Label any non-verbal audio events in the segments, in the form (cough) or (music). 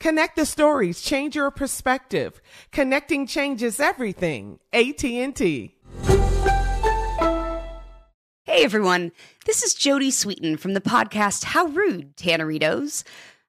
Connect the stories, change your perspective. Connecting changes everything. AT&T. Hey everyone, this is Jodie Sweetin from the podcast How Rude, Tanneritos.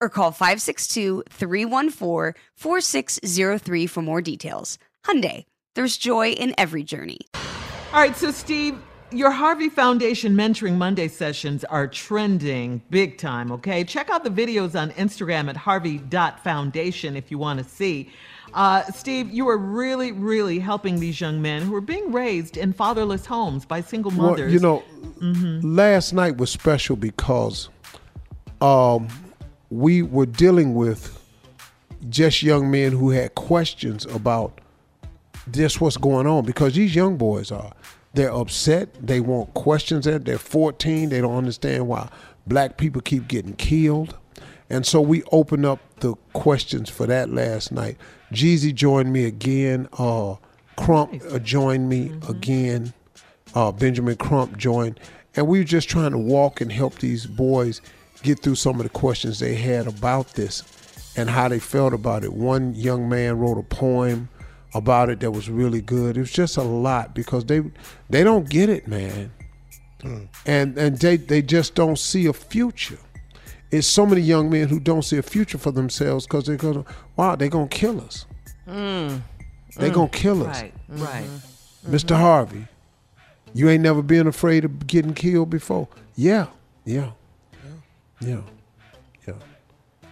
or call 562-314-4603 for more details. Hyundai, there's joy in every journey. All right, so Steve, your Harvey Foundation Mentoring Monday sessions are trending big time, okay? Check out the videos on Instagram at harvey.foundation if you want to see. Uh, Steve, you are really, really helping these young men who are being raised in fatherless homes by single mothers. Well, you know, last night was special because um, we were dealing with just young men who had questions about just what's going on because these young boys are they're upset they want questions at they're 14 they don't understand why black people keep getting killed. And so we opened up the questions for that last night. Jeezy joined me again uh crump uh, joined me again uh benjamin crump joined. And we were just trying to walk and help these boys get through some of the questions they had about this and how they felt about it. One young man wrote a poem about it that was really good. It was just a lot because they they don't get it, man. Hmm. And and they they just don't see a future. It's so many young men who don't see a future for themselves because they're gonna wow, they're gonna kill us. Hmm. They're gonna kill us. Right, right. Mm-hmm. Mr. Mm-hmm. Harvey, you ain't never been afraid of getting killed before. Yeah, yeah, yeah, yeah.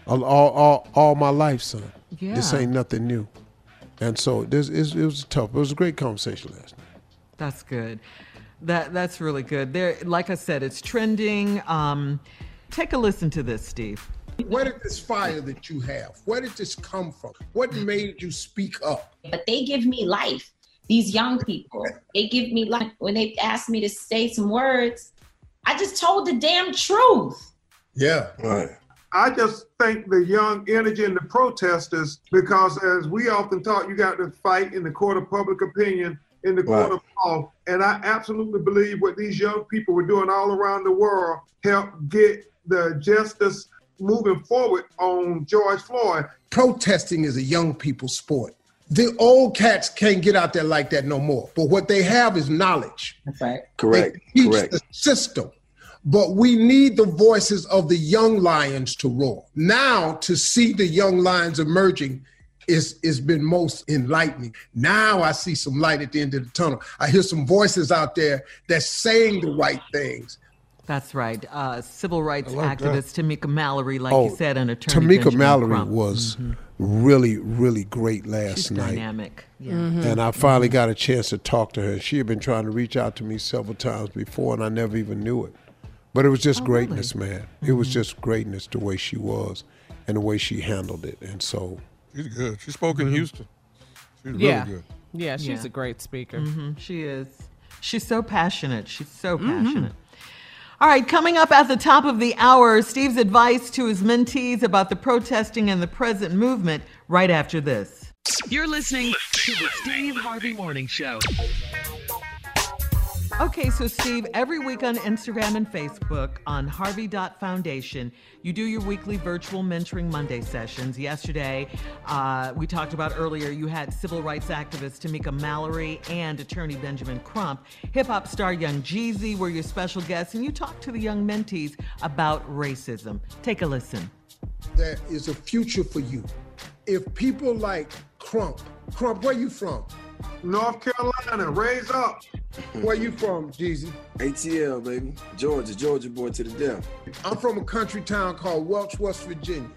All, all, all, all my life, son. Yeah. This ain't nothing new. And so this is it was tough. It was a great conversation last night. That's good. That that's really good. There, like I said, it's trending. Um, take a listen to this, Steve. Where did this fire that you have? Where did this come from? What made you speak up? but they give me life. These young people, they give me life. When they asked me to say some words, I just told the damn truth. Yeah. Right. I just think the young energy and the protesters, because as we often talk, you got to fight in the court of public opinion, in the court Right. of law. And I absolutely believe what these young people were doing all around the world helped get the justice moving forward on George Floyd. Protesting is a young people's sport. The old cats can't get out there like that no more. But what they have is knowledge. That's right. Correct. They teach Correct. the system. But we need the voices of the young lions to roar. Now to see the young lions emerging is is been most enlightening. Now I see some light at the end of the tunnel. I hear some voices out there that's saying the right things. That's right. Uh, civil rights like that. activist Tamika Mallory, like oh, you said, an attorney. Tamika Benjamin Mallory Crump. was mm-hmm. really, really great last She's night. dynamic. Yeah. Mm-hmm. And I finally mm-hmm. got a chance to talk to her. She had been trying to reach out to me several times before, and I never even knew it. But it was just oh, greatness, man. It was mm-hmm. just greatness the way she was and the way she handled it. And so, She's good. She spoke in mm-hmm. Houston. She's really Yeah. good. Yeah, she's Yeah. a great speaker. hmm She is. She's so passionate. She's so mm-hmm. passionate. All right, coming up at the top of the hour, Steve's advice to his mentees about the protesting and the present movement right after this. You're listening to the Steve Harvey Morning Show. Okay, so Steve, every week on Instagram and Facebook on Harvey.Foundation, you do your weekly virtual Mentoring Monday sessions. Yesterday, uh, we talked about earlier, you had civil rights activist Tamika Mallory and attorney Benjamin Crump. Hip hop star Young Jeezy were your special guests, and you talked to the young mentees about racism. Take a listen. There is a future for you. If people like Crump, Crump, where you from? North Carolina, raise up. Where you from, Jeezy? ATL, baby. Georgia, Georgia boy to the death. I'm from a country town called Welch, West Virginia.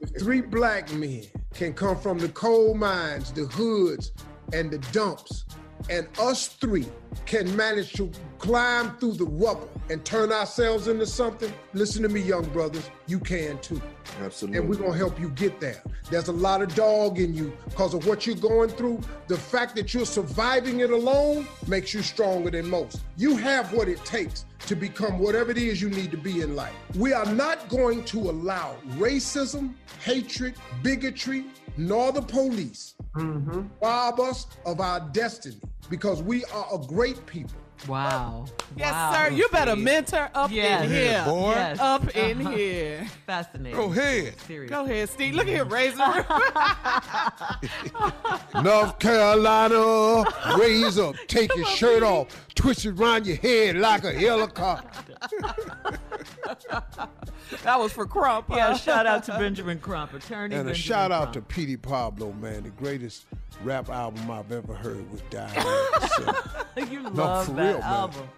If three black men can come from the coal mines, the hoods, and the dumps, and us three can manage to climb through the rubble and turn ourselves into something, listen to me, young brothers, you can too. Absolutely. And we're gonna help you get there. There's a lot of dog in you because of what you're going through. The fact that you're surviving it alone makes you stronger than most. You have what it takes to become whatever it is you need to be in life. We are not going to allow racism, hatred, bigotry, nor the police rob us of our destiny because we are a great people. Wow. Yes, Wow, sir. You better mentor up Yes. in here. Yeah, boy. Yes. Up in Uh-huh. here. Fascinating. Go ahead. Serious. Go ahead, Steve. Look at him raising. (laughs) North Carolina, raise up, take (laughs) your shirt off, twist it around your head like a helicopter. (laughs) (laughs) that was for Crump. huh? Yeah, shout out to (laughs) Benjamin Crump, attorney. And a Benjamin shout out to Crump. Petey Pablo, man. The greatest rap album I've ever heard was Diary of a (laughs) Sinner. you No, love for that real, man. album.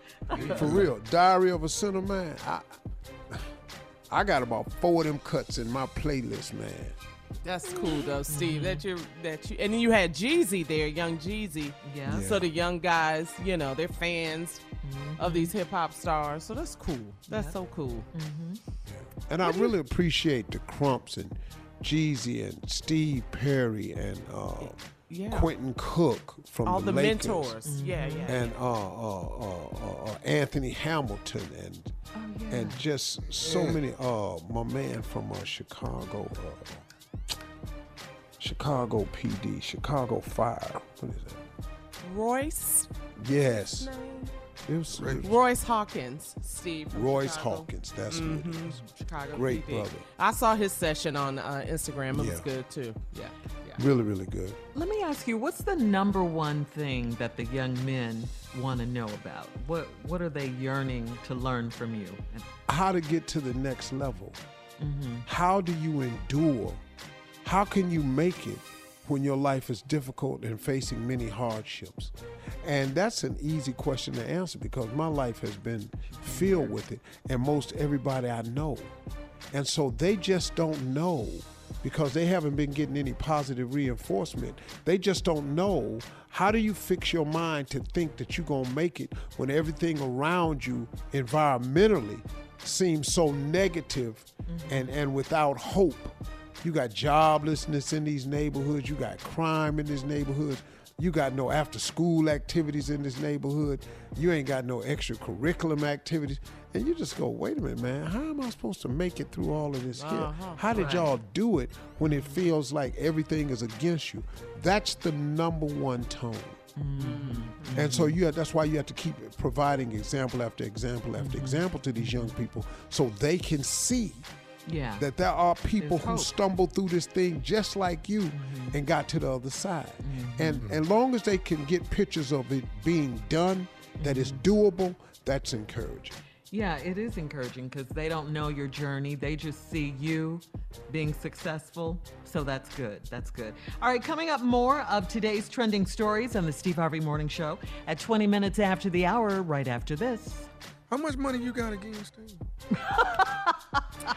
For real, Diary of a Sinner, man. I, I got about four of them cuts in my playlist, man. That's cool though, Steve. That you that you and then you had Jeezy there, young Jeezy. Yeah. So the young guys, you know, they're fans of these hip hop stars. So that's cool. That's so cool. And I really appreciate the Crumps and Jeezy and Steve Perry and uh, Yeah. Quentin Cook from All the, the Lakers. mentors. Yeah, yeah. and uh, uh, uh, uh, uh, Anthony Hamilton and Oh, and just so many. Uh, my man from uh, Chicago, uh, Chicago PD, Chicago Fire. What is that? Royce. Yes, name? it was, it was Royce Hawkins, Steve. Royce Chicago. Hawkins. That's who it Mhm. is. Chicago Great PD. brother. I saw his session on uh, Instagram. It was good too. Yeah. yeah. Really, really good. Let me ask you, what's the number one thing that the young men want to know about? What What are they yearning to learn from you? How to get to the next level? How do you endure? How can you make it when your life is difficult and facing many hardships? And that's an easy question to answer because my life has been filled with it, and most everybody I know. And so they just don't know because they haven't been getting any positive reinforcement. They just don't know how do you fix your mind to think that you're going to make it when everything around you environmentally seems so negative mm-hmm. and, and without hope. You got joblessness in these neighborhoods, you got crime in these neighborhoods, you got no after school activities in this neighborhood, you ain't got no extracurriculum activities. And you just go, wait a minute, man, how am I supposed to make it through all of this here? Uh-huh, How did y'all do it when it feels like everything is against you? That's the number one tone. And so you have, that's why you have to keep providing example after example after example to these young people so they can see Yeah. That there are people There's who hope. stumbled through this thing just like you Mm-hmm. and got to the other side. And as long as they can get pictures of it being done, that is Mm-hmm. doable, that's encouraging. Yeah, it is encouraging because they don't know your journey. They just see you being successful. So that's good. That's good. All right, coming up more of today's trending stories on the Steve Harvey Morning Show at 20 minutes after the hour, right after this. How much money you got against Steve? (laughs)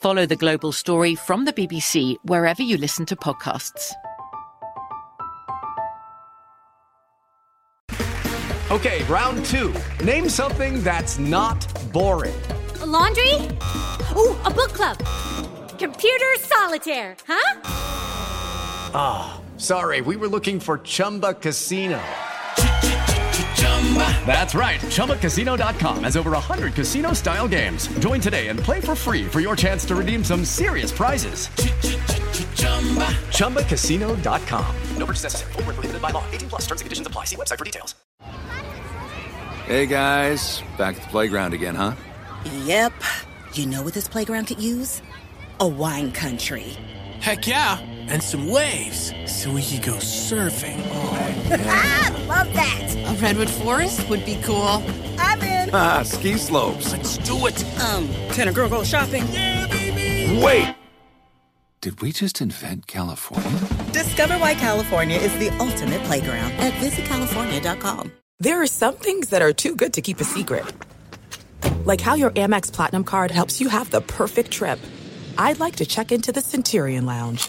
Follow The Global Story from the BBC wherever you listen to podcasts. Okay, round two. Name something that's not boring. A laundry? Ooh, a book club. Computer solitaire, huh? Ah, sorry, we were looking for Chumba Casino. That's right. ChumbaCasino.com has over 100 casino style games. Join today and play for free for your chance to redeem some serious prizes. ChumbaCasino.com. No purchase necessary. Void where prohibited by law. 18 plus terms and conditions apply. See website for details. Hey guys, back at the playground again, huh? Yep. You know what this playground could use? A wine country. Heck yeah, and some waves so we could go surfing. Oh. (laughs) Ah, love that. A redwood forest would be cool. I'm in. (laughs) Ah, ski slopes. Let's do it. Um, can a girl go shopping? Yeah, baby. Wait. Did we just invent California? Discover why California is the ultimate playground at visitcalifornia.com. There are some things that are too good to keep a secret. Like how your Amex Platinum card helps you have the perfect trip. I'd like to check into the Centurion Lounge.